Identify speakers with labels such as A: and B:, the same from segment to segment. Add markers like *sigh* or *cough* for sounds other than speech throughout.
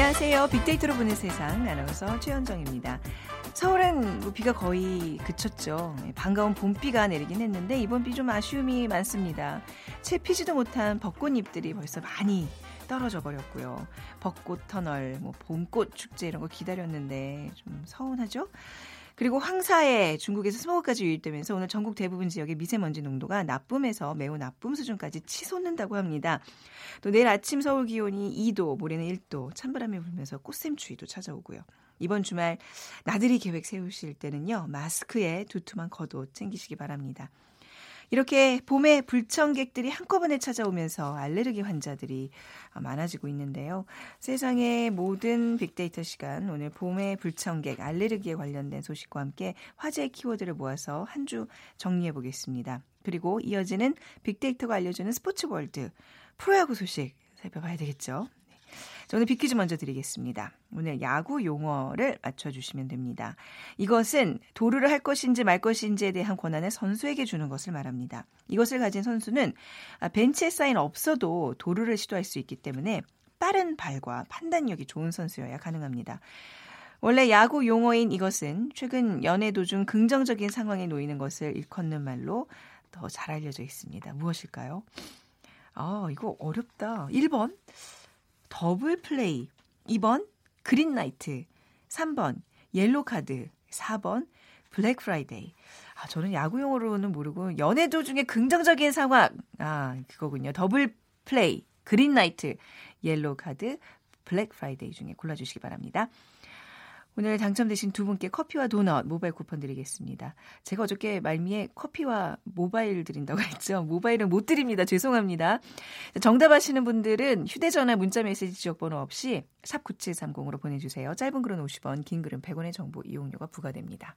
A: 안녕하세요. 빅데이터로 보는 세상 아나운서 최현정입니다. 서울은 뭐 비가 거의 그쳤죠. 예, 반가운 봄비가 내리긴 했는데 이번 비 좀 아쉬움이 많습니다. 채 피지도 못한 벚꽃잎들이 벌써 많이 떨어져 버렸고요. 벚꽃 터널, 뭐 봄꽃 축제 이런 거 기다렸는데 좀 서운하죠? 그리고 황사에 중국에서 스모그까지 유입되면서 오늘 전국 대부분 지역의 미세먼지 농도가 나쁨에서 매우 나쁨 수준까지 치솟는다고 합니다. 또 내일 아침 서울 기온이 2도, 모레는 1도, 찬바람이 불면서 꽃샘추위도 찾아오고요. 이번 주말 나들이 계획 세우실 때는요, 마스크에 두툼한 겉옷 챙기시기 바랍니다. 이렇게 봄에 불청객들이 한꺼번에 찾아오면서 알레르기 환자들이 많아지고 있는데요. 세상의 모든 빅데이터 시간 오늘 봄의 불청객 알레르기에 관련된 소식과 함께 화제의 키워드를 모아서 한 주 정리해 보겠습니다. 그리고 이어지는 빅데이터가 알려주는 스포츠 월드 프로야구 소식 살펴봐야 되겠죠. 저는 빅퀴즈 먼저 드리겠습니다. 오늘 야구 용어를 맞춰주시면 됩니다. 이것은 도루를 할 것인지 말 것인지에 대한 권한을 선수에게 주는 것을 말합니다. 이것을 가진 선수는 벤치에 사인 없어도 도루를 시도할 수 있기 때문에 빠른 발과 판단력이 좋은 선수여야 가능합니다. 원래 야구 용어인 이것은 최근 연애 도중 긍정적인 상황에 놓이는 것을 일컫는 말로 더 잘 알려져 있습니다. 무엇일까요? 아, 이거 어렵다. 1번. 더블 플레이. 2번 green light. 3번 옐로 카드. 4번 블랙 프라이데이. 아, 저는 야구 용어로는 모르고 연애 도중에 긍정적인 상황. 아, 그거군요. 더블 플레이, green light, 옐로 카드, 블랙 프라이데이 중에 골라 주시기 바랍니다. 오늘 당첨되신 두 분께 커피와 도넛 모바일 쿠폰 드리겠습니다. 제가 어저께 말미에 커피와 모바일 드린다고 *laughs* 했죠. 모바일은 못 드립니다. 죄송합니다. 정답 아시는 분들은 휴대전화 문자메시지 지역번호 없이 샵 9730으로 보내주세요. 짧은 글은 50원, 긴 글은 100원의 정보 이용료가 부과됩니다.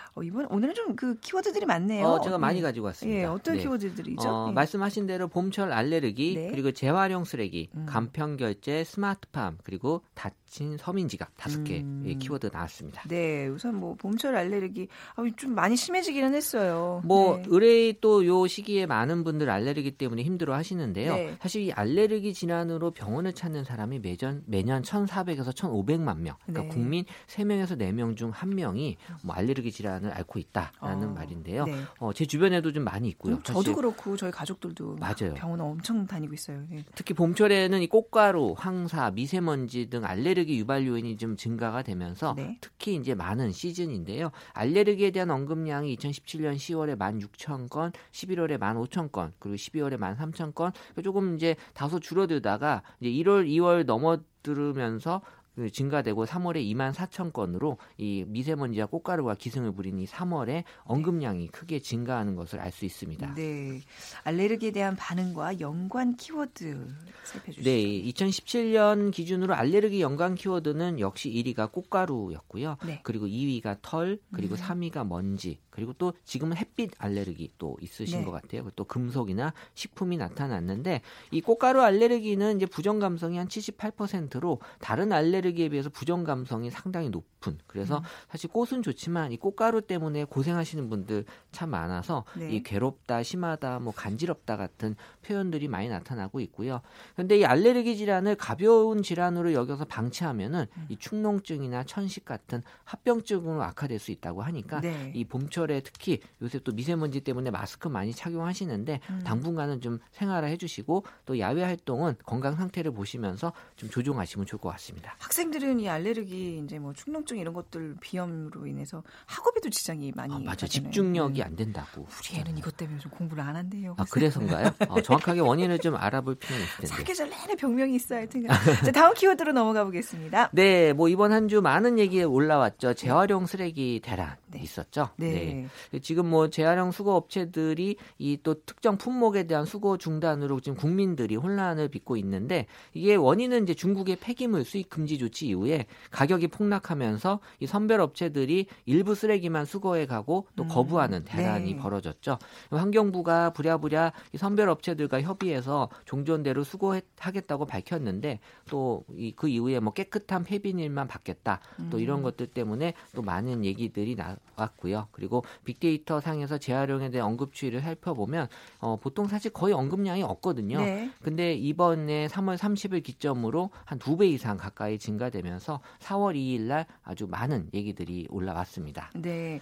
A: 어, 이번 오늘은 좀 그 키워드들이 많네요.
B: 어, 제가 많이 네. 가지고 왔습니다.
A: 예, 어떤 네. 키워드들이죠? 어,
B: 네. 말씀하신 대로 봄철 알레르기, 네. 그리고 재활용 쓰레기, 음. 간편 결제, 스마트팜, 그리고 다친 서민 지갑 다섯 개 음. 예, 키워드 나왔습니다.
A: 네, 우선 뭐 봄철 알레르기 아, 좀 많이 심해지기는 했어요.
B: 뭐 네. 의뢰 또요 시기에 많은 분들 알레르기 때문에 힘들어 하시는데요. 네. 사실 이 알레르기 질환으로 병원을 찾는 사람이 매년 매년 1,400에서 1,500만 명. 그러니까 네. 국민 3명에서 4명 중 1명이 뭐 알레르기 질환 질환을 앓고 있다라는 어, 말인데요. 네. 어, 제 주변에도 좀 많이 있고요. 음,
A: 저도 그렇고 저희 가족들도 맞아요. 병원 엄청 다니고 있어요. 네.
B: 특히 봄철에는 이 꽃가루, 황사, 미세먼지 등 알레르기 유발 요인이 좀 증가가 되면서 네. 특히 이제 많은 시즌인데요. 알레르기에 대한 언급량이 2017년 10월에 16,000건, 11월에 15,000건, 그리고 12월에 13,000건 조금 이제 다소 줄어들다가 이제 1월, 2월 넘어 들으면서 그 증가되고 3월에 2만 4천 건으로 이 미세먼지와 꽃가루가 기승을 부린 이 3월에 언급량이 크게 증가하는 것을 알 수 있습니다.
A: 네. 알레르기에 대한 반응과 연관 키워드 살펴주시죠.
B: 네. 2017년 기준으로 알레르기 연관 키워드는 역시 1위가 꽃가루였고요. 네. 그리고 2위가 털, 그리고 음. 3위가 먼지, 그리고 또 지금은 햇빛 알레르기 또 있으신 네. 것 같아요. 또 금속이나 식품이 나타났는데 이 꽃가루 알레르기는 이제 부정 감성이 한 78%로 다른 알레르기 에 비해서 부정 감성이 상당히 높은. 그래서 음. 사실 꽃은 좋지만 이 꽃가루 때문에 고생하시는 분들 참 많아서 네. 이 괴롭다, 심하다, 뭐 간지럽다 같은 표현들이 많이 나타나고 있고요. 그런데 이 알레르기 질환을 가벼운 질환으로 여겨서 방치하면은 음. 이 축농증이나 천식 같은 합병증으로 악화될 수 있다고 하니까 네. 이 봄철 겨울철에 특히 요새 또 미세먼지 때문에 마스크 많이 착용하시는데 음. 당분간은 좀 생활을 해주시고 또 야외 활동은 건강 상태를 보시면서 좀 조정하시면 좋을 것 같습니다.
A: 학생들은 이 알레르기 이제 뭐 축농증 이런 것들 비염으로 인해서 학업에도 지장이 많이 아,
B: 맞아 집중력이 네. 안 된다고.
A: 우리 애는 이것 때문에 좀 공부를 안 한대요.
B: 아 그래서인가요? 어, 정확하게 원인을 좀 알아볼 필요는 있을 텐데.
A: 사계절 내내 병명이 있어야 할 텐데. 자, 다음 키워드로 넘어가 보겠습니다. *laughs*
B: 네, 뭐 이번 한 주 많은 얘기 올라왔죠. 재활용 쓰레기 대란 네. 있었죠. 네. 네. 네. 지금 뭐 재활용 수거 업체들이 이 또 특정 품목에 대한 수거 중단으로 지금 국민들이 혼란을 빚고 있는데 이게 원인은 이제 중국의 폐기물 수입 금지 조치 이후에 가격이 폭락하면서 이 선별 업체들이 일부 쓰레기만 수거해 가고 또 음. 거부하는 대란이 네. 벌어졌죠. 환경부가 부랴부랴 이 선별 업체들과 협의해서 종전대로 수거하겠다고 밝혔는데 또 그 이후에 뭐 깨끗한 폐비닐만 받겠다. 또 이런 음. 것들 때문에 또 많은 얘기들이 나왔고요. 그리고 빅데이터 상에서 재활용에 대한 언급 추이를 살펴보면 어, 보통 사실 거의 언급량이 없거든요. 네. 근데 이번에 3월 30일 기점으로 한 두 배 이상 가까이 증가되면서 4월 2일 날 아주 많은 얘기들이 올라왔습니다.
A: 네.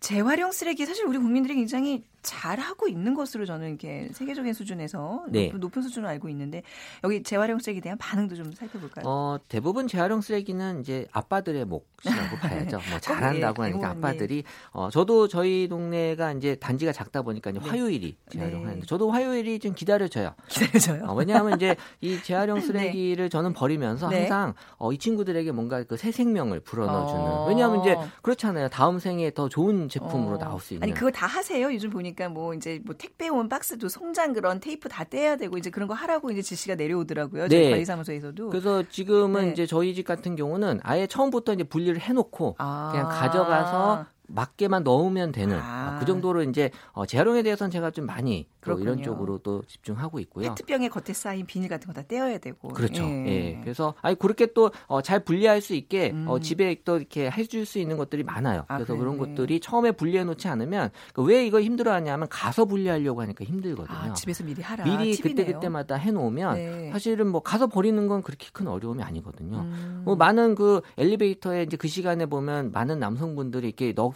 A: 재활용 쓰레기 사실 우리 국민들이 굉장히 잘 하고 있는 것으로 저는 이렇게 세계적인 수준에서 네. 높은 수준을 알고 있는데 여기 재활용 쓰레기에 대한 반응도 좀 살펴볼까요?
B: 어, 대부분 재활용 쓰레기는 이제 아빠들의 몫이라고 *laughs* 봐야죠. 뭐 잘한다고 예, 하니까 아빠들이 어, 저도 저희 동네가 이제 단지가 작다 보니까 이제 네. 화요일이 재활용하는데 네. 저도 화요일이 좀 기다려져요.
A: 기다려져요.
B: 어, 왜냐하면 이제 *laughs* 이 재활용 네. 쓰레기를 네. 저는 버리면서 네. 항상 어, 이 친구들에게 뭔가 그 새 생명을 불어넣어주는. 어. 왜냐하면 이제 그렇잖아요. 다음 생에 더 좋은 제품으로 어. 나올 수 있는.
A: 아니 그거 다 하세요. 요즘 보니까 뭐 이제 뭐 택배 온 박스도 송장 그런 테이프 다 떼야 되고 이제 그런 거 하라고 이제 지시가 내려오더라고요. 네. 관리사무소에서도.
B: 그래서 지금은 네. 이제 저희 집 같은 경우는 아예 처음부터 이제 분리를 해놓고 아. 그냥 가져가서 맞게만 넣으면 되는 아. 그 정도로 이제 어, 재활용에 대해서는 제가 좀 많이 또 이런 쪽으로 또 집중하고 있고요.
A: 페트병에 겉에 쌓인 비닐 같은 거 다 떼어야 되고.
B: 그렇죠. 예. 예. 그래서 아니 그렇게 또잘 어, 분리할 수 있게 어, 음. 어, 집에 또 이렇게 해줄 수 있는 것들이 많아요. 아, 그래서 그래. 그런 것들이 처음에 분리해 놓지 않으면 그러니까 왜 이거 힘들어하냐면 가서 분리하려고 하니까 힘들거든요. 아,
A: 집에서 미리 하라.
B: 미리 그때 그때마다 해놓으면 네. 사실은 뭐 가서 버리는 건 그렇게 큰 어려움이 아니거든요. 음. 뭐 많은 그 엘리베이터에 이제 그 시간에 보면 많은 남성분들이 이렇게 넣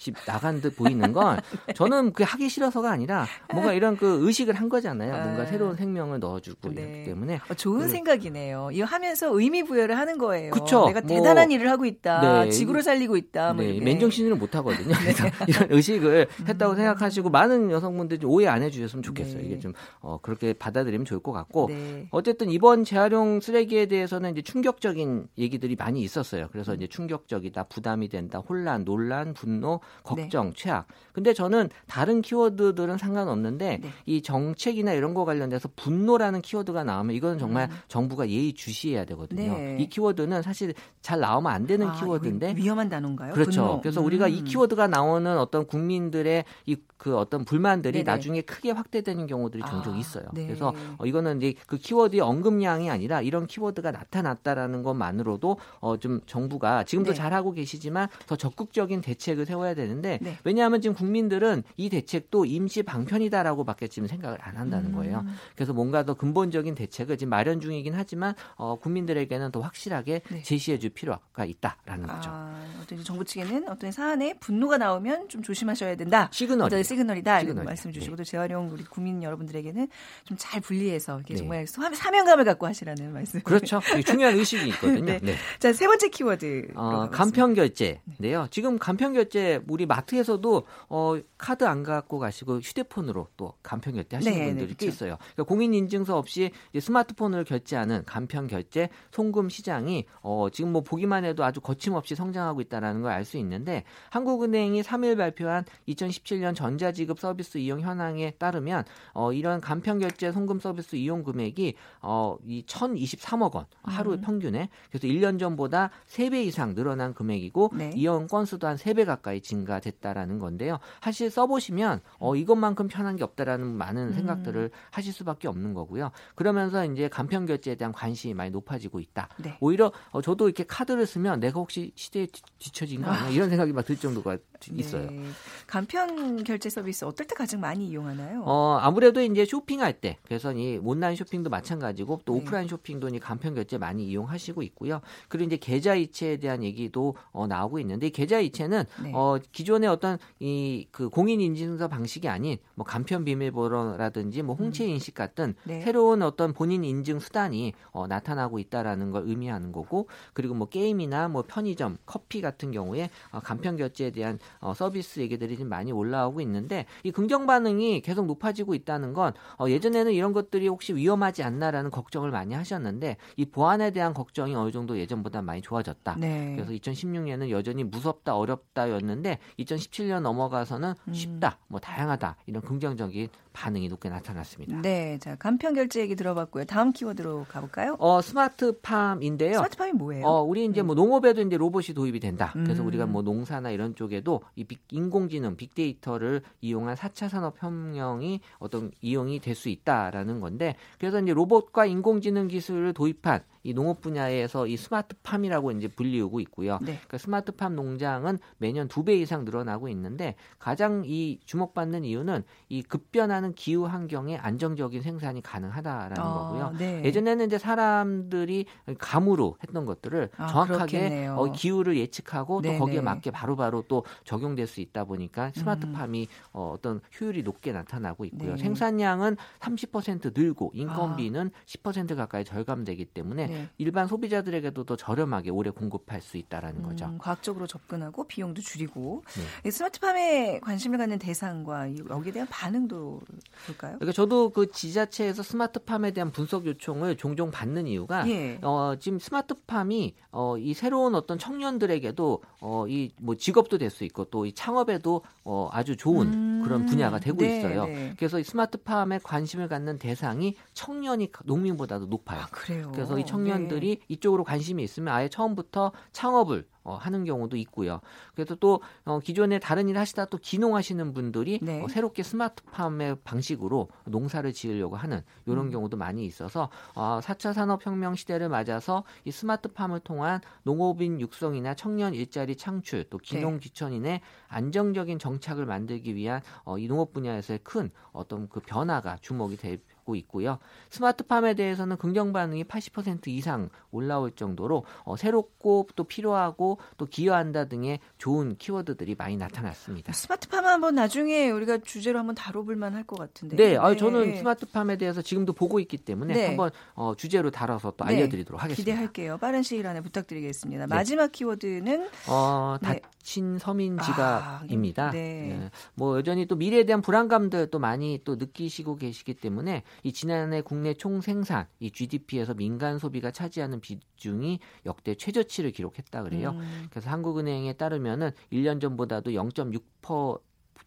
B: 집 나간 듯 보이는 건 *laughs* 네. 저는 그게 하기 싫어서가 아니라 뭔가 이런 그 의식을 한 거잖아요. 뭔가 아. 새로운 생명을 넣어주고 네. 이렇기 때문에
A: 어, 좋은 그, 생각이네요. 이거 하면서 의미 부여를 하는 거예요. 그쵸? 내가 뭐, 대단한 일을 하고 있다. 네. 지구를 살리고 있다.
B: 뭐 네. 맨정신으로 못 하거든요. 네. 그래서 *laughs* 이런 의식을 했다고 음. 생각하시고 많은 여성분들이 오해 안 해주셨으면 좋겠어요. 이게 좀 어, 그렇게 받아들이면 좋을 것 같고 어쨌든 이번 재활용 쓰레기에 대해서는 이제 충격적인 얘기들이 많이 있었어요. 그래서 이제 충격적이다, 부담이 된다, 혼란, 논란, 분노, 걱정, 네. 최악. 근데 저는 다른 키워드들은 상관없는데 네. 이 정책이나 이런 거 관련돼서 분노라는 키워드가 나오면 이거는 정말 음. 정부가 예의 주시해야 되거든요. 네. 이 키워드는 사실 잘 나오면 안 되는 아, 키워드인데
A: 위험한 단어인가요?
B: 그렇죠.
A: 분노.
B: 그래서 음. 우리가 이 음. 키워드가 나오는 어떤 국민들의 이그 어떤 불만들이 네네. 나중에 크게 확대되는 경우들이 종종 아, 있어요. 네. 그래서 어, 이거는 이제 그 키워드의 언급량이 아니라 이런 키워드가 나타났다라는 것만으로도 어, 좀 정부가 지금도 네. 잘 하고 계시지만 더 적극적인 대책을 세워야 되는데 네. 왜냐하면 지금 국민들은 이 대책도 임시 방편이다라고밖에 지금 생각을 안 한다는 거예요. 음. 그래서 뭔가 더 근본적인 대책을 지금 마련 중이긴 하지만 어, 국민들에게는 더 확실하게 네. 제시해줄 필요가 있다라는 거죠.
A: 아, 어떤 정부 측에는 어떤 사안에 분노가 나오면 좀 조심하셔야 된다.
B: 시그널
A: 시그널이다. 이런 말씀 주시고 또 네. 재활용 우리 국민 여러분들에게는 좀 잘 분리해서 이렇게 네. 정말 사명감을 갖고 하시라는 말씀.
B: 그렇죠. *laughs* 중요한 의식이 있거든요. 네. 네.
A: 자, 세 번째 키워드.
B: 어, 간편 결제인데요. 지금 간편 결제 우리 마트에서도 어, 카드 안 갖고 가시고 휴대폰으로 또 간편 결제 하시는 네, 분들이 네, 꽤 있어요. 그러니까 공인 인증서 없이 스마트폰으로 결제하는 간편 결제 송금 시장이 어, 지금 뭐 보기만 해도 아주 거침없이 성장하고 있다라는 걸 알 수 있는데 한국은행이 3일 발표한 2017년 전 자지급 서비스 이용 현황에 따르면 어, 이런 간편 결제 송금 서비스 이용 금액이 어, 이 1,023억 원 하루 음. 평균에 그래서 1년 전보다 3배 이상 늘어난 금액이고 네. 이용 건수도 한 3배 가까이 증가됐다라는 건데요. 사실 써보시면 어, 이것만큼 편한 게 없다라는 많은 음. 생각들을 하실 수밖에 없는 거고요. 그러면서 이제 간편 결제에 대한 관심이 많이 높아지고 있다. 네. 오히려 어, 저도 이렇게 카드를 쓰면 내가 혹시 시대에 뒤처진 거 아니야? 이런 생각이 막 들 정도가 있어요. 네.
A: 간편 결제 서비스 어떨 때 가장 많이 이용하나요?
B: 어, 아무래도 이제 쇼핑할 때 그래서 이 온라인 쇼핑도 마찬가지고 또 네. 오프라인 쇼핑도 이 간편 결제 많이 이용하시고 있고요. 그리고 이제 계좌 이체에 대한 얘기도 어, 나오고 있는데 이 계좌 이체는 네. 어, 기존의 어떤 이 그 공인 인증서 방식이 아닌 뭐 간편 비밀번호라든지 뭐 홍채 음. 인식 같은 네. 새로운 어떤 본인 인증 수단이 어, 나타나고 있다라는 걸 의미하는 거고 그리고 뭐 게임이나 뭐 편의점, 커피 같은 경우에 어, 간편 결제에 대한 어, 서비스 얘기들이 좀 많이 올라오고 있는 데 이 긍정 반응이 계속 높아지고 있다는 건 어, 예전에는 이런 것들이 혹시 위험하지 않나라는 걱정을 많이 하셨는데 이 보안에 대한 걱정이 어느 정도 예전보다 많이 좋아졌다. 네. 그래서 2016년은 여전히 무섭다, 어렵다였는데 했는데 2017년 넘어가서는 음. 쉽다, 뭐 다양하다 이런 긍정적인 반응이 높게 나타났습니다.
A: 네, 자 간편 결제 얘기 들어봤고요. 다음 키워드로 가볼까요?
B: 어 스마트팜인데요.
A: 스마트팜이 뭐예요?
B: 어 우리 이제 뭐 음. 농업에도 이제 로봇이 도입이 된다. 그래서 음. 우리가 뭐 농사나 이런 쪽에도 이 빅, 인공지능, 빅데이터를 이용한 4차 산업혁명이 어떤 이용이 될 수 있다라는 건데 그래서 이제 로봇과 인공지능 기술을 도입한 이 농업 분야에서 이 스마트팜이라고 이제 불리우고 있고요. 네. 그러니까 스마트팜 농장은 매년 두 배 이상 늘어나고 있는데 가장 이 주목받는 이유는 이 급변하는 기후 환경에 안정적인 생산이 가능하다라는 아, 거고요. 네. 예전에는 이제 사람들이 감으로 했던 것들을 아, 정확하게 어, 기후를 예측하고 또 거기에 맞게 바로바로 또 적용될 수 있다 보니까 스마트팜이 음. 어, 어떤 효율이 높게 나타나고 있고요. 네. 생산량은 30% 늘고 인건비는 아. 10% 가까이 절감되기 때문에 네. 일반 소비자들에게도 더 저렴하게 오래 공급할 수 있다라는 거죠. 음,
A: 과학적으로 접근하고 비용도 줄이고 네. 스마트팜에 관심을 갖는 대상과 여기에 대한 반응도 볼까요?
B: 그러니까 저도 그 지자체에서 스마트팜에 대한 분석 요청을 종종 받는 이유가 예. 어, 지금 스마트팜이 어, 이 새로운 어떤 청년들에게도 어, 이 뭐 직업도 될 수 있고 또 이 창업에도 어, 아주 좋은 음, 그런 분야가 되고 네, 있어요. 네. 그래서 이 스마트팜에 관심을 갖는 대상이 청년이 농민보다도 높아요. 아,
A: 그래요.
B: 그래서 이 청년 청년들이 네. 이쪽으로 관심이 있으면 아예 처음부터 창업을 어, 하는 경우도 있고요. 그래서 또 어, 기존에 다른 일 하시다 또 기농하시는 분들이 네. 어, 새롭게 스마트팜의 방식으로 농사를 지으려고 하는 이런 음. 경우도 많이 있어서 어, 4차 산업혁명 시대를 맞아서 이 스마트팜을 통한 농업인 육성이나 청년 일자리 창출 또 기농 네. 귀천인의 안정적인 정착을 만들기 위한 어, 이 농업 분야에서의 큰 어떤 그 변화가 주목이 될 받고 있고요. 스마트팜에 대해서는 긍정 반응이 80% 이상 올라올 정도로 어, 새롭고 또 필요하고 또 기여한다 등의 좋은 키워드들이 많이 나타났습니다.
A: 스마트팜 한번 나중에 우리가 주제로 한번 다뤄볼 만할 것 같은데.
B: 네, 아, 저는 스마트팜에 대해서 지금도 보고 있기 때문에 네. 한번 어, 주제로 다뤄서 또 네. 알려드리도록 하겠습니다.
A: 기대할게요. 빠른 시일 안에 부탁드리겠습니다. 네. 마지막 키워드는
B: 어, 네. 닫힌 서민 지갑입니다. 아, 네. 뭐 여전히 또 미래에 대한 불안감들 또 많이 또 느끼시고 계시기 때문에 이 지난해 국내 총 생산, 이 GDP에서 민간 소비가 차지하는 비중이 역대 최저치를 기록했다 그래요. 음. 그래서 한국은행에 따르면은 1년 전보다도 0.6%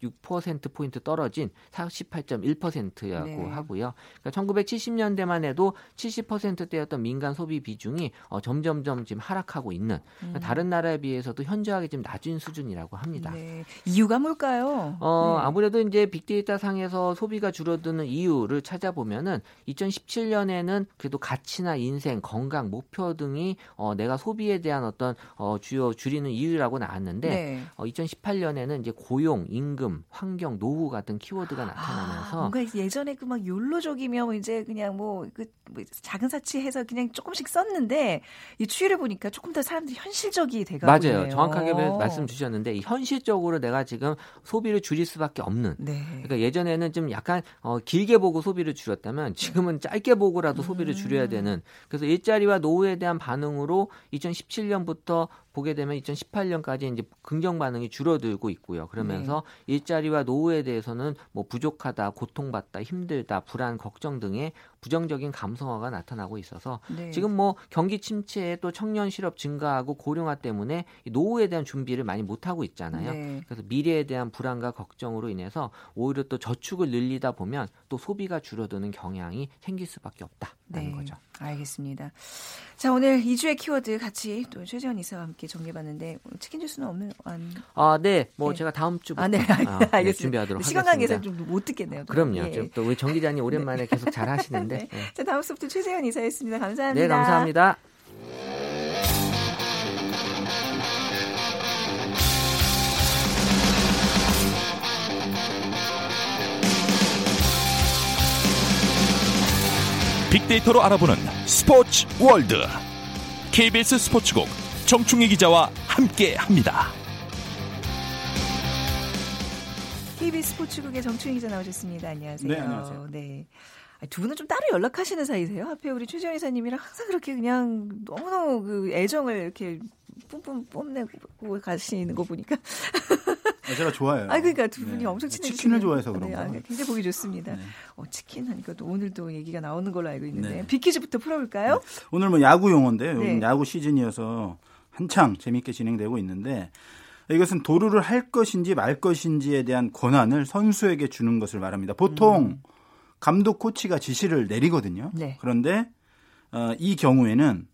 B: 6%포인트 떨어진 48.1%라고 네. 하고요. 그러니까 1970년대만 해도 70%대였던 민간 소비 비중이 어, 점점점 지금 하락하고 있는 그러니까 음. 다른 나라에 비해서도 현저하게 지금 낮은 수준이라고 합니다. 네.
A: 이유가 뭘까요?
B: 어, 네. 아무래도 이제 빅데이터 상에서 소비가 줄어드는 이유를 찾아보면은 2017년에는 그래도 가치나 인생, 건강, 목표 등이 어, 내가 소비에 대한 어떤 어, 주요 줄이는 이유라고 나왔는데 네. 어, 2018년에는 이제 고용, 임금 임금, 환경, 노후 같은 키워드가 나타나면서
A: 아, 뭔가 예전에 그 막 욜로족이면 이제 그냥 뭐그 뭐 작은 사치 해서 그냥 조금씩 썼는데 이 추이를 보니까 조금 더 사람들이 현실적이 돼가고
B: 맞아요. 있네요. 정확하게 말씀 주셨는데 현실적으로 내가 지금 소비를 줄일 수밖에 없는. 네. 그러니까 예전에는 좀 약간 어, 길게 보고 소비를 줄였다면 지금은 짧게 보고라도 소비를 줄여야 음. 되는. 그래서 일자리와 노후에 대한 반응으로 2017년부터 보게 되면 2018년까지 이제 긍정 반응이 줄어들고 있고요. 그러면서 네. 일자리와 노후에 대해서는 뭐 부족하다, 고통받다, 힘들다, 불안, 걱정 등의 부정적인 감성어가 나타나고 있어서 네. 지금 뭐 경기 침체에 또 청년 실업 증가하고 고령화 때문에 노후에 대한 준비를 많이 못 하고 있잖아요. 네. 그래서 미래에 대한 불안과 걱정으로 인해서 오히려 또 저축을 늘리다 보면 또 소비가 줄어드는 경향이 생길 수밖에 없다라는 네. 거죠.
A: 알겠습니다. 자 오늘 2주의 키워드 같이 또 최재현 이사와 함께 정리해봤는데 치킨 주스는 없는 안...
B: 아 네, 뭐 네. 제가 다음 주부터 아, 네.
A: 아, 네, 준비하도록 시간 하겠습니다. 시간 관계상 좀 못 듣겠네요.
B: 그럼요. 예. 또 우리 정 기자님 오랜만에 네. 계속 잘 하시는데. *laughs* 네.
A: 자 다음 수부터 최재현 이사였습니다. 감사합니다.
B: 네, 감사합니다.
C: 빅데이터로 알아보는 스포츠 월드 KBS 스포츠국 정충희 기자와 함께합니다.
A: KBS 스포츠국의 정충희 기자 나오셨습니다. 안녕하세요.
D: 네, 안녕하세요.
A: 네. 두 분은 좀 따로 연락하시는 사이세요? 앞에 우리 최지현 이사님이랑 항상 그렇게 그냥 너무너무 그 애정을 이렇게 뿜뿜 뽐내고 가시는 거 보니까. *laughs*
D: 아, 제가 좋아요.
A: 아, 그러니까 두 분이 네. 엄청 친해지시네요.
D: 치킨을 좋아해서 그런 네,
A: 거. 아, 굉장히 보기 좋습니다. 네. 어, 치킨 하니까 또 오늘도 얘기가 나오는 걸로 알고 있는데 네. 비키즈부터 풀어볼까요? 네.
D: 오늘 뭐 야구 용어인데요. 네. 야구 시즌이어서 한창 재밌게 진행되고 있는데 이것은 도루를 할 것인지 말 것인지에 대한 권한을 선수에게 주는 것을 말합니다. 보통 음. 감독 코치가 지시를 내리거든요. 네. 그런데 어, 이 경우에는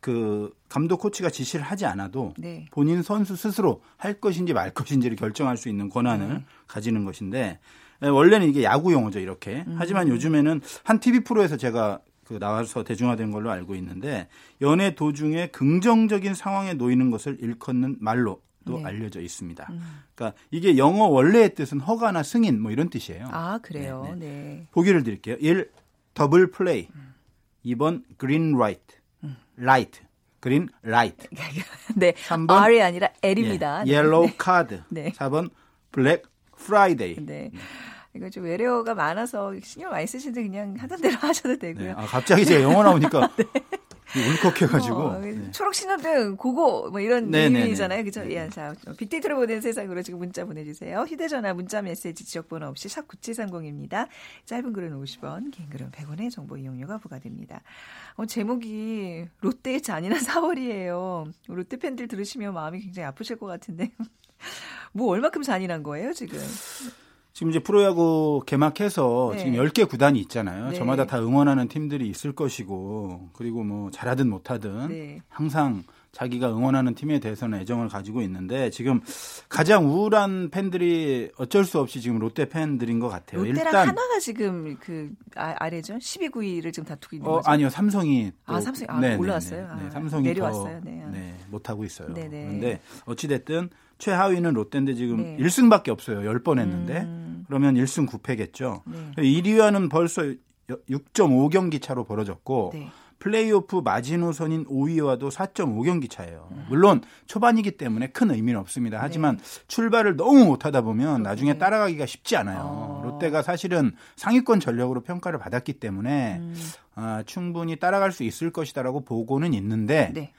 D: 그 감독 코치가 지시를 하지 않아도 네. 본인 선수 스스로 할 것인지 말 것인지를 결정할 수 있는 권한을 네. 가지는 것인데 원래는 이게 야구 용어죠 이렇게. 음. 하지만 요즘에는 한 TV 프로에서 제가 그 나와서 대중화된 걸로 알고 있는데 연애 도중에 긍정적인 상황에 놓이는 것을 일컫는 말로 도 네. 알려져 있습니다. 음. 그러니까 이게 영어 원래의 뜻은 허가나 승인 뭐 이런 뜻이에요.
A: 아 그래요. 네. 네.
D: 보기를 드릴게요. 1. 더블 플레이. 음. 2번 green light. 음. Light. Green light. *laughs*
A: 네. 3번 R이 아니라 L입니다.
D: 예, 옐로우 네. 카드. *laughs* 네. 4번 블랙 프라이데이. 네.
A: 이거 좀 외래어가 많아서 신경 많이 쓰시는데 그냥 하던 대로 *laughs* 하셔도 되고요. 네.
D: 아, 갑자기 제가 영어 나오니까 네. 울컥해가지고 어,
A: 네. 초록 신호등 고고 뭐 이런 의미잖아요, 그죠? 예, 자 빅데이터로 보는 세상으로 지금 문자 보내주세요. 휴대전화 문자 메시지 지역번호 없이 샵 #9730입니다. 짧은 글은 50원, 긴 글은 100원의 정보 이용료가 부과됩니다. 어, 제목이 롯데의 잔인한 4월이에요. 롯데 팬들 들으시면 마음이 굉장히 아프실 것 같은데 *laughs* 뭐 얼마큼 잔인한 거예요 지금?
D: 지금 이제 프로야구 개막해서 네. 지금 10개 구단이 있잖아요. 네. 저마다 다 응원하는 팀들이 있을 것이고 그리고 뭐 잘하든 못하든 네. 항상 자기가 응원하는 팀에 대해서는 애정을 가지고 있는데 지금 가장 우울한 팬들이 어쩔 수 없이 지금 롯데 팬들인 것 같아요.
A: 롯데랑 일단 하나가 지금 그 아, 래죠 12, 9위를 지금 다투고 있는 어, 거죠.
D: 아니요, 삼성이
A: 또, 아 삼성 아, 네, 올라왔어요. 네,
D: 네. 아, 삼성이
A: 내려왔어요.
D: 더, 네. 네, 못 하고 있어요. 네네. 그런데 어찌 됐든 최하위는 롯데인데 지금 네. 1승밖에 없어요. 10번 했는데. 음. 그러면 1승 9패겠죠. 네. 1위와는 벌써 6.5경기 차로 벌어졌고 네. 플레이오프 마지노선인 5위와도 4.5경기 차예요. 음. 물론 초반이기 때문에 큰 의미는 없습니다. 하지만 네. 출발을 너무 못하다 보면 나중에 따라가기가 쉽지 않아요. 어. 롯데가 사실은 상위권 전력으로 평가를 받았기 때문에 음. 아, 충분히 따라갈 수 있을 것이다라고 보고는 있는데 네.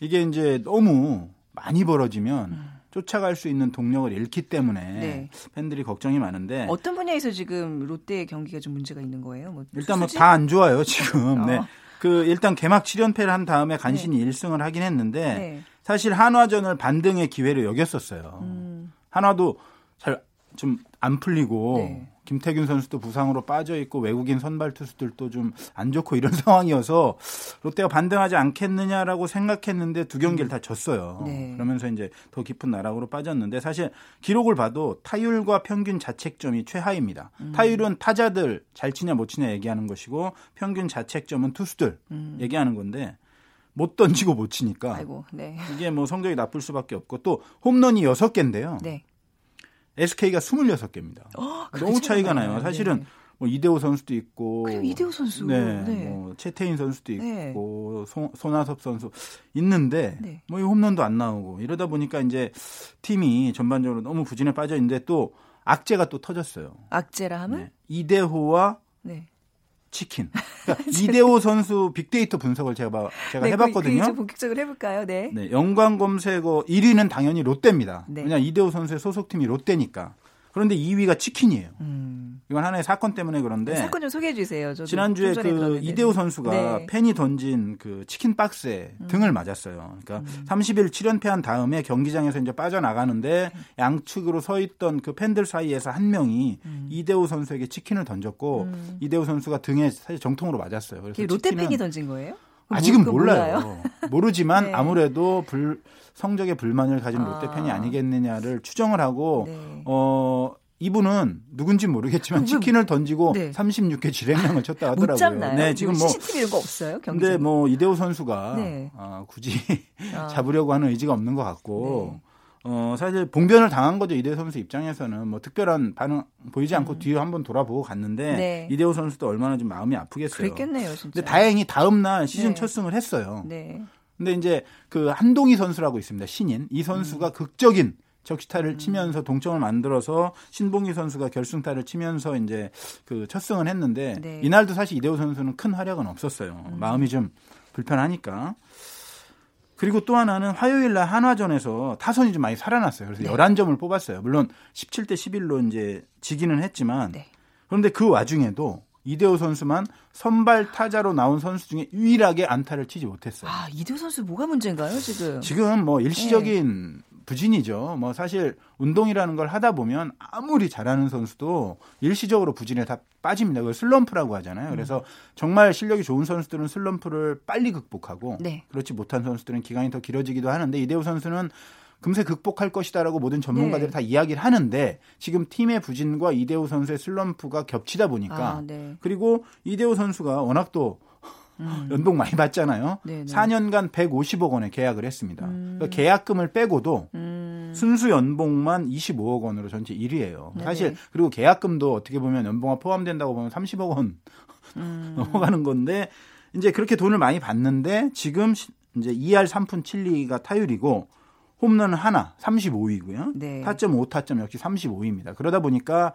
D: 이게 이제 너무 많이 벌어지면 음. 쫓아갈 수 있는 동력을 잃기 때문에 네. 팬들이 걱정이 많은데
A: 어떤 분야에서 지금 롯데 경기가 좀 문제가 있는 거예요? 뭐
D: 일단 뭐 다 안 좋아요 지금. 어. 네. 그 일단 개막 7연패를 한 다음에 간신히 네. 1승을 하긴 했는데 네. 사실 한화전을 반등의 기회로 여겼었어요. 음. 한화도 잘 좀 안 풀리고 네. 김태균 선수도 부상으로 빠져 있고 외국인 선발 투수들도 좀 안 좋고 이런 *laughs* 상황이어서 롯데가 반등하지 않겠느냐라고 생각했는데 두 경기를 음. 다 졌어요. 네. 그러면서 이제 더 깊은 나락으로 빠졌는데 사실 기록을 봐도 타율과 평균 자책점이 최하입니다. 음. 타율은 타자들 잘 치냐 못 치냐 얘기하는 것이고 평균 자책점은 투수들 음. 얘기하는 건데 못 던지고 못 치니까 아이고, 네. 이게 뭐 성적이 나쁠 수밖에 없고 또 홈런이 6개인데요. 네. SK가 26개입니다. 어, 너무 차이가 나요. 사실은 네. 뭐 이대호 선수도 있고
A: 그리고 이대호 선수
D: 네, 네. 뭐 최태인 선수도 네. 있고 네. 소, 손아섭 선수 있는데 네. 뭐이 홈런도 안 나오고 이러다 보니까 이제 팀이 전반적으로 너무 부진에 빠져 있는데 또 악재가 또 터졌어요.
A: 악재라 하면
D: 네. 이대호와 네. 치킨. *laughs* 그러니까 이대호 선수 빅데이터 분석을 제가 제가 네, 해봤거든요. 그,
A: 그 본격적으로 해볼까요? 네.
D: 네. 연관 검색어 1위는 당연히 롯데입니다. 네. 왜냐 이대호 선수의 소속팀이 롯데니까. 그런데 2위가 치킨이에요. 음. 이건 하나의 사건 때문에 그런데 네,
A: 사건 좀 소개해 주세요.
D: 지난주에 그 이대호 선수가 네. 팬이 던진 그 치킨 박스에 음. 등을 맞았어요. 그러니까 음. 30일 7연패한 다음에 경기장에서 이제 빠져나가는데 네. 양측으로 서 있던 그 팬들 사이에서 한 명이 음. 이대호 선수에게 치킨을 던졌고 음. 이대호 선수가 등에 사실 정통으로 맞았어요.
A: 그래서 롯데 팬이 던진 거예요?
D: 아직은 뭐, 몰라요. *laughs* 모르지만 네. 아무래도 불 성적에 불만을 가진 아. 롯데 팬이 아니겠느냐를 추정을 하고 네. 어 이분은 누군지 모르겠지만 치킨을 던지고 네. 36개 지뢰명을 쳤다 하더라고요. 못
A: 잡나요? 네, 지금 뭐 CCTV 이런 거 없어요?
D: 경기장. 근데 뭐 이대호 선수가 네. 아, 굳이 아. *laughs* 잡으려고 하는 의지가 없는 것 같고 네. 어, 사실 봉변을 당한 거죠. 이대호 선수 입장에서는 뭐 특별한 반응 보이지 않고 음. 뒤에 한번 돌아보고 갔는데 네. 이대호 선수도 얼마나 좀 마음이 아프겠어요.
A: 그랬겠네요, 진짜.
D: 근데 다행히 다음 날 시즌 네. 첫 승을 했어요. 네. 근데 이제 그 한동희 선수라고 있습니다. 신인. 이 선수가 음. 극적인 적시타를 음. 치면서 동점을 만들어서 신봉희 선수가 결승타를 치면서 이제 그 첫 승을 했는데 네. 이날도 사실 이대호 선수는 큰 활약은 없었어요. 음. 마음이 좀 불편하니까. 그리고 또 하나는 화요일 날 한화전에서 타선이 좀 많이 살아났어요. 그래서 네. 11점을 뽑았어요. 물론 17대 11로 이제 지기는 했지만 네. 그런데 그 와중에도 이대호 선수만 선발 타자로 나온 선수 중에 유일하게 안타를 치지 못했어요.
A: 아, 이대호 선수 뭐가 문제인가요, 지금?
D: 지금 뭐 일시적인 네. 부진이죠. 뭐 사실 운동이라는 걸 하다 보면 아무리 잘하는 선수도 일시적으로 부진에 다 빠집니다. 그걸 슬럼프라고 하잖아요. 그래서 정말 실력이 좋은 선수들은 슬럼프를 빨리 극복하고 네. 그렇지 못한 선수들은 기간이 더 길어지기도 하는데 이대호 선수는 금세 극복할 것이다라고 모든 전문가들이 네. 다 이야기를 하는데 지금 팀의 부진과 이대호 선수의 슬럼프가 겹치다 보니까 아, 네. 그리고 이대호 선수가 워낙 또 음. 연봉 많이 받잖아요. 네네. 4년간 150억 원에 계약을 했습니다. 음. 그러니까 계약금을 빼고도 음. 순수 연봉만 25억 원으로 전체 1위예요. 네네. 사실 그리고 계약금도 어떻게 보면 연봉화 포함된다고 보면 30억 원 음. *laughs* 넘어가는 건데 이제 그렇게 돈을 많이 받는데 지금 이제 2할 3푼 7리가 타율이고 홈런 하나 35위고요. 네. 타점 5타점 역시 35위입니다. 그러다 보니까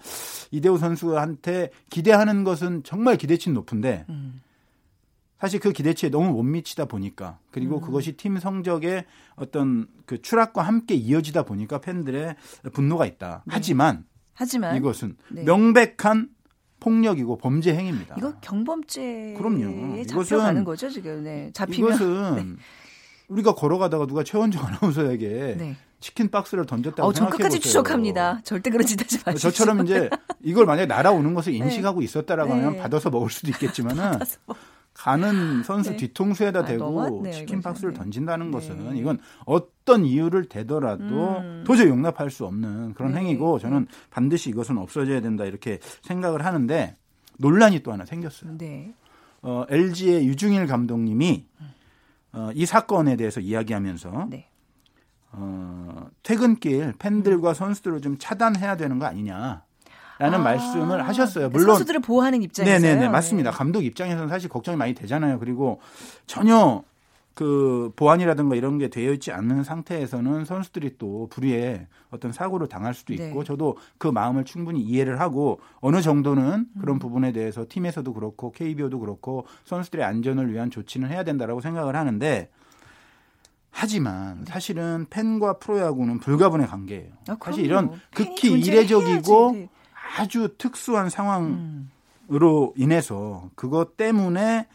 D: 이대호 선수한테 기대하는 것은 정말 기대치 높은데 음. 사실 그 기대치에 너무 못 미치다 보니까 그리고 음. 그것이 팀 성적의 어떤 그 추락과 함께 이어지다 보니까 팬들의 분노가 있다. 네. 하지만 하지만 이것은 네. 명백한 폭력이고 범죄 행위입니다.
A: 이거 경범죄 그럼요. 잡혀가는 거죠 지금. 네. 잡히면
D: 이것은 *laughs* 네. 우리가 걸어가다가 누가 최원정 *laughs* 아나운서에게 네. 치킨 박스를 던졌다고 어, 생각해
A: 끝까지 추적합니다. 절대 그런 짓 하지 마시죠.
D: 저처럼 이제 이걸 만약에 날아오는 것을 네. 인식하고 있었다라고 하면 받아서 먹을 수도 있겠지만은 가는 선수 네. 뒤통수에다 아, 대고 아, 치킨 박스를 네. 던진다는 것은 이건 어떤 이유를 대더라도 음. 도저히 용납할 수 없는 그런 네. 행위고 저는 반드시 이것은 없어져야 된다 이렇게 생각을 하는데 논란이 또 하나 생겼어요. 네. 어, LG의 유중일 감독님이 어, 이 사건에 대해서 이야기하면서 네. 어, 퇴근길 팬들과 선수들을 좀 차단해야 되는 거 아니냐. 라는 아, 말씀을 하셨어요.
A: 물론 선수들을 보호하는 입장에서
D: 네네네 맞습니다. 네. 감독 입장에서는 사실 걱정이 많이 되잖아요. 그리고 전혀 그 보안이라든가 이런 게 되어 있지 않는 상태에서는 선수들이 또 불의에 어떤 사고를 당할 수도 있고 네. 저도 그 마음을 충분히 이해를 하고 어느 정도는 그런 음. 부분에 대해서 팀에서도 그렇고 KBO도 그렇고 선수들의 안전을 위한 조치는 해야 된다라고 생각을 하는데 하지만 네. 사실은 팬과 프로야구는 불가분의 관계예요. 아, 사실 이런 극히 이례적이고 네. 아주 특수한 상황으로 음. 인해서 그것 때문에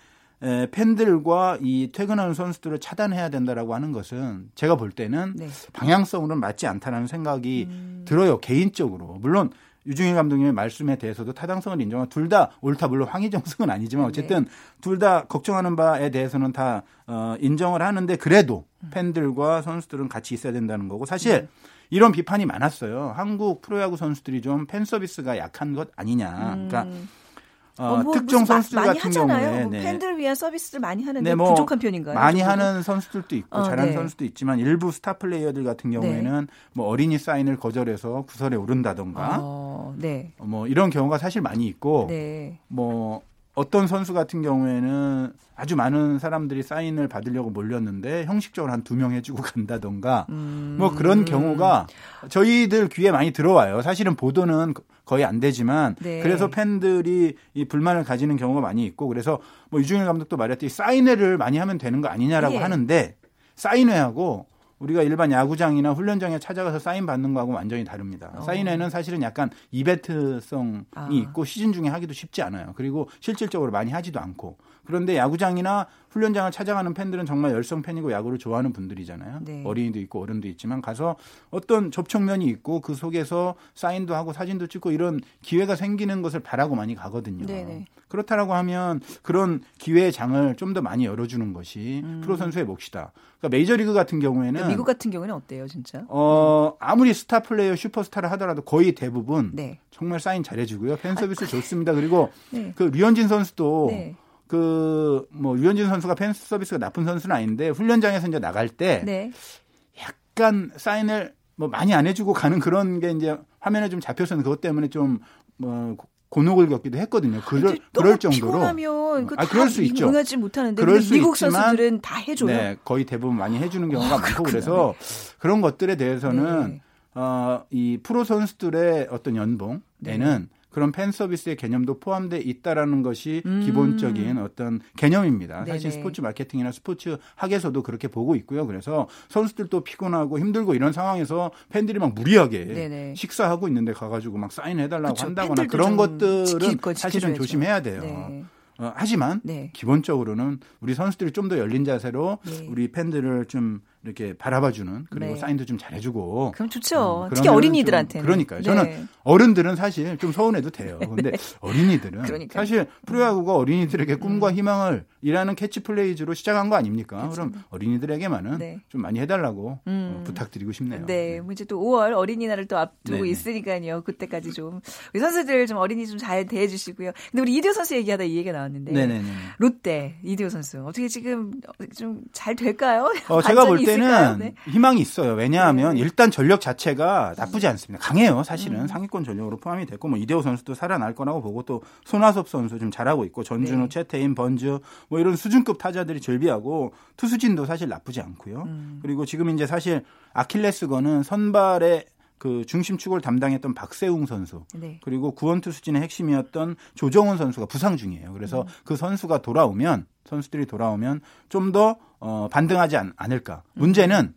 D: 에, 팬들과 이 퇴근하는 선수들을 차단해야 된다라고 하는 것은 제가 볼 때는 네. 방향성으로는 맞지 않다라는 생각이 음. 들어요 개인적으로 물론 유중희 감독님의 말씀에 대해서도 타당성을 인정한 둘다 옳다 물론 황희정승은 아니지만 네. 어쨌든 네. 둘다 걱정하는 바에 대해서는 다 어, 인정을 하는데 그래도 음. 팬들과 선수들은 같이 있어야 된다는 거고 사실 네. 이런 비판이 많았어요. 한국 프로야구 선수들이 좀 팬 서비스가 약한 것 아니냐. 음. 그러니까
A: 어, 어, 뭐 특정 선수들 같은 하잖아요. 경우에 뭐 네. 팬들을 위한 서비스를 많이 하는데 네, 뭐 부족한 편인가요?
D: 많이? 하는 선수들도 있고 어, 잘하는 네. 선수도 있지만 일부 스타 플레이어들 같은 경우에는 네. 뭐 어린이 사인을 거절해서 구설에 오른다던가 어, 네. 뭐 이런 경우가 사실 많이 있고 네. 뭐 어떤 선수 같은 경우에는 아주 많은 사람들이 사인을 받으려고 몰렸는데 형식적으로 한 두 명 해주고 간다던가 음. 뭐 그런 경우가 저희들 귀에 많이 들어와요. 사실은 보도는 거의 안 되지만 네. 그래서 팬들이 이 불만을 가지는 경우가 많이 있고 그래서 뭐 유중일 감독도 말했듯이 사인회를 많이 하면 되는 거 아니냐라고 네. 하는데 사인회하고 우리가 일반 야구장이나 훈련장에 찾아가서 사인 받는 거하고 완전히 다릅니다. 어. 사인회는 사실은 약간 이벤트성이 아. 있고 시즌 중에 하기도 쉽지 않아요. 그리고 실질적으로 많이 하지도 않고. 그런데 야구장이나 훈련장을 찾아가는 팬들은 정말 열성 팬이고 야구를 좋아하는 분들이잖아요. 네. 어린이도 있고 어른도 있지만 가서 어떤 접촉면이 있고 그 속에서 사인도 하고 사진도 찍고 이런 기회가 생기는 것을 바라고 많이 가거든요. 네네. 그렇다라고 하면 그런 기회의 장을 좀 더 많이 열어주는 것이 음. 프로 선수의 몫이다. 그러니까 메이저리그 같은 경우에는
A: 미국 같은 경우는 어때요, 진짜?
D: 어 아무리 스타 플레이어, 슈퍼스타라 하더라도 거의 대부분 네. 정말 사인 잘해주고요. 팬 서비스 아, 좋습니다. 그리고 네. 그 류현진 선수도 네. 그뭐 류현진 선수가 팬 서비스가 나쁜 선수는 아닌데 훈련장에서 이제 나갈 때 네. 약간 사인을 뭐 많이 안 해주고 가는 그런 게 이제 화면에 좀 잡혀서는 그것 때문에 좀뭐 곤혹을 겪기도 했거든요. 그럴 그럴 정도로.
A: 피곤하면 아 그럴 수 있죠. 응하지 못하는데 그럴 수 미국 있지만, 선수들은 다 해줘요. 네,
D: 거의 대부분 많이 해주는 경우가 어, 많고 그래서 그런 것들에 대해서는 네. 어 이 프로 선수들의 어떤 연봉에는 네. 그런 팬 서비스의 개념도 포함돼 있다라는 것이 음. 기본적인 어떤 개념입니다. 네네. 사실 스포츠 마케팅이나 스포츠 학에서도 그렇게 보고 있고요. 그래서 선수들도 피곤하고 힘들고 이런 상황에서 팬들이 막 무리하게 네네. 식사하고 있는데 가가지고 막 사인해달라고 그쵸, 한다거나 그런 것들은 사실은 조심해야 돼요. 네. 어, 하지만 네. 기본적으로는 우리 선수들이 좀 더 열린 자세로 네. 우리 팬들을 좀 이렇게 바라봐주는 그리고 네. 사인도 좀 잘해주고.
A: 그럼 좋죠. 음, 특히 어린이들한테.
D: 그러니까요. 저는 네. 어른들은 사실 좀 서운해도 돼요. *laughs* 근데 네. 어린이들은 그러니까요. 사실 프로야구가 어린이들에게 꿈과 음. 희망을 이라는 캐치플레이즈로 시작한 거 아닙니까? 그렇 그럼 어린이들에게만은 네. 좀 많이 해달라고 어, 음. 어, 부탁드리고 싶네요.
A: 네, 뭐 이제 또 5월 어린이날을 또 앞두고 네네. 있으니까요. 그때까지 좀 우리 선수들 좀 어린이 좀 잘 대해주시고요. 근데 우리 이대호 선수 얘기하다 이 얘기가 나왔는데 네네네. 롯데 이대호 선수 어떻게 지금 좀 잘 될까요?
D: 어, 제가 볼때 는 네. 희망이 있어요. 왜냐하면 네. 일단 전력 자체가 나쁘지 않습니다. 강해요. 사실은 음. 상위권 전력으로 포함이 됐고 뭐 이대호 선수도 살아날 거라고 보고 또 손아섭 선수 좀 잘하고 있고 전준우, 네. 최태인, 번즈 뭐 이런 수준급 타자들이 즐비하고 투수진도 사실 나쁘지 않고요. 음. 그리고 지금 이제 사실 아킬레스건은 선발의 그 중심 축을 담당했던 박세웅 선수 네. 그리고 구원 투수진의 핵심이었던 조정훈 선수가 부상 중이에요. 그래서 음. 그 선수가 돌아오면 선수들이 돌아오면 좀더 어, 반등하지 않, 을까 문제는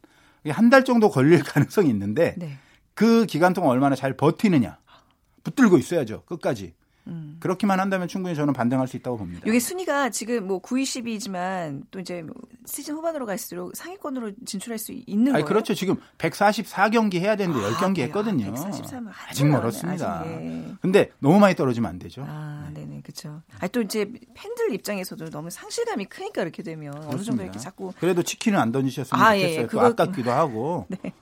D: 한 달 정도 걸릴 *laughs* 가능성이 있는데 네. 그 기간 동안 얼마나 잘 버티느냐. 붙들고 있어야죠. 끝까지. 음. 그렇게만 한다면 충분히 저는 반등할 수 있다고 봅니다.
A: 이게 순위가 지금 뭐 9위, 10위지만 또 이제 뭐 시즌 후반으로 갈수록 상위권으로 진출할 수 있는 거예요.
D: 그렇죠. 지금 144경기 해야 되는데 아, 10경기 했거든요. 143은 아직 멀었습니다. 아직, 예. 근데 너무 많이 떨어지면 안 되죠.
A: 아, 네, 네, 그렇죠. 아, 또 이제 팬들 입장에서도 너무 상실감이 크니까 이렇게 되면 그렇습니다. 어느 정도 이렇게 자꾸
D: 그래도 치킨은 안 던지셨으면 아, 예, 좋겠어요. 예, 그거... 아깝기도 하고. *laughs* 네.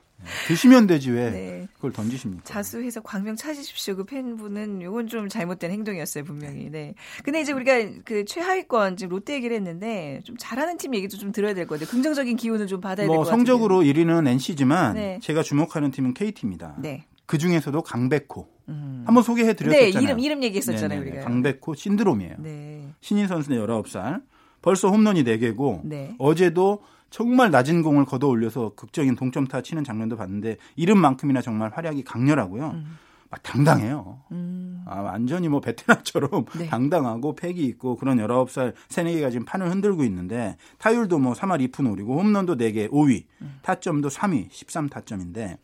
D: 드시면 되지 왜 네. 그걸 던지십니까?
A: 자수해서 광명 찾으십시오. 그 팬분은 요건 좀 잘못된 행동이었어요 분명히. 네. 근데 이제 우리가 그 최하위권 지금 롯데 얘기를 했는데 좀 잘하는 팀 얘기도 좀 들어야 될 거예요. 긍정적인 기운을 좀 받아야 뭐 될것
D: 같아요. 성적으로 1위는 NC지만 네. 제가 주목하는 팀은 KT입니다. 네. 그 중에서도 강백호. 음. 한번 소개해 드렸잖아요.
A: 네, 이름 이름 얘기했었잖아요, 네네 우리가.
D: 강백호 신드롬이에요. 네. 신인 선수는 19살. 벌써 홈런이 4개고 네. 어제도 정말 낮은 공을 걷어 올려서 극적인 동점타 치는 장면도 봤는데 이름만큼이나 정말 활약이 강렬하고요. 음. 막 당당해요. 음. 아, 완전히 뭐 베테랑처럼 네. *laughs* 당당하고 패기 있고 그런 19살 새내기가 지금 판을 흔들고 있는데 타율도 뭐 3할 2푼 5리고 홈런도 4개 5위, 음. 타점도 3위 13타점인데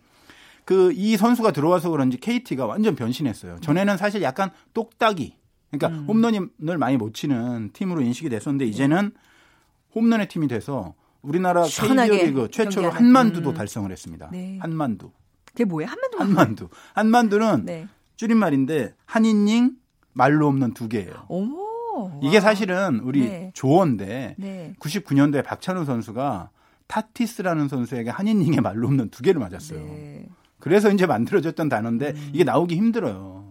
D: 그 이 선수가 들어와서 그런지 KT가 완전 변신했어요. 전에는 사실 약간 똑딱이 그러니까 음. 홈런을 많이 못 치는 팀으로 인식이 됐었는데 이제는 홈런의 팀이 돼서 우리나라 KBO 리그 최초로 한만두도 음. 달성을 했습니다. 네. 한만두.
A: 그게 뭐예요? 한만두.
D: 한만두. 한만두는 네. 줄임말인데 한 인닝 말로 없는 두 개예요. 오, 이게 사실은 우리 네. 조언데 네. 99년도에 박찬호 선수가 타티스라는 선수에게 한 인닝의 말로 없는 두 개를 맞았어요. 네. 그래서 이제 만들어졌던 단어인데 음. 이게 나오기 힘들어요.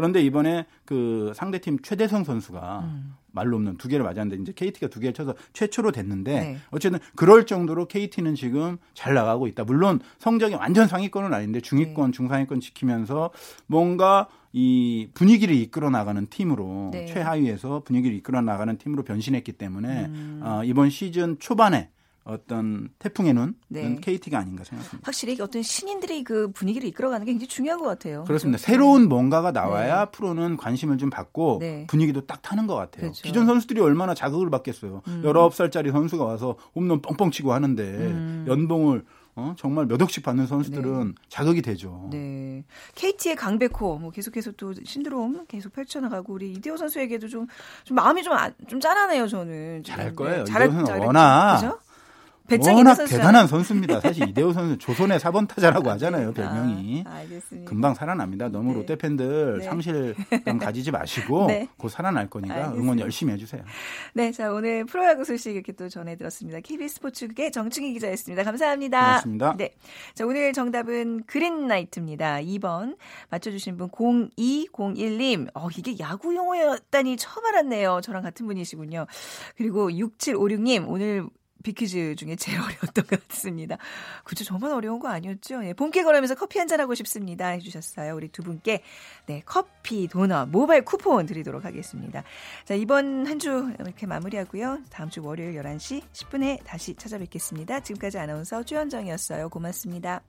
D: 그런데 이번에 그 상대팀 최대성 선수가 음. 말로 없는 두 개를 맞았는데 이제 KT가 두 개를 쳐서 최초로 됐는데 네. 어쨌든 그럴 정도로 KT는 지금 잘 나가고 있다. 물론 성적이 완전 상위권은 아닌데 중위권, 네. 중상위권 지키면서 뭔가 이 분위기를 이끌어 나가는 팀으로 네. 최하위에서 분위기를 이끌어 나가는 팀으로 변신했기 때문에 음. 어, 이번 시즌 초반에 어떤 태풍의 눈은 네. KT가 아닌가 생각합니다.
A: 확실히 어떤 신인들이 그 분위기를 이끌어가는 게 굉장히 중요한 것 같아요.
D: 그렇습니다. 그렇죠? 새로운 뭔가가 나와야 네. 프로는 관심을 좀 받고 네. 분위기도 딱 타는 것 같아요. 그렇죠. 기존 선수들이 얼마나 자극을 받겠어요. 음. 19살짜리 선수가 와서 홈런 뻥뻥 치고 하는데 음. 연봉을 어? 정말 몇 억씩 받는 선수들은 네. 자극이 되죠.
A: 네. KT의 강백호 뭐 계속해서 또 신드롬 계속 펼쳐나가고 우리 이대호 선수에게도 좀, 좀 마음이 좀, 아, 좀 짠하네요 저는.
D: 잘할 거예요. 네. 잘할, 잘 워낙 그죠? 워낙 대단한 선수입니다. 사실 이대호 선수 조선의 4번 타자라고 *laughs* 아, 하잖아요. 별명이. 아, 금방 살아납니다. 너무 네. 롯데 팬들 네. 상실감 *laughs* 가지지 마시고 네. 곧 살아날 거니까 알겠습니다. 응원 열심히 해주세요.
A: 네, 자 오늘 프로야구 소식 이렇게 또 전해들었습니다. KBS 스포츠국의 정충희 기자였습니다. 감사합니다.
D: 고맙습니다.
A: 네, 자 오늘 정답은 그린나이트입니다. 2번 맞춰주신 분 0201님. 어 이게 야구 용어였다니 처음 알았네요. 저랑 같은 분이시군요. 그리고 6756님 오늘 비키즈 중에 제일 *laughs* 어려웠던 것 같습니다. 그죠? 정말 어려운 거 아니었죠? 예, 봄께 걸으면서 커피 한잔 하고 싶습니다. 해주셨어요. 우리 두 분께, 네, 커피, 도넛, 모바일 쿠폰 드리도록 하겠습니다. 자, 이번 한 주 이렇게 마무리하고요. 다음 주 월요일 11시 10분에 다시 찾아뵙겠습니다. 지금까지 아나운서 최현정이었어요. 고맙습니다.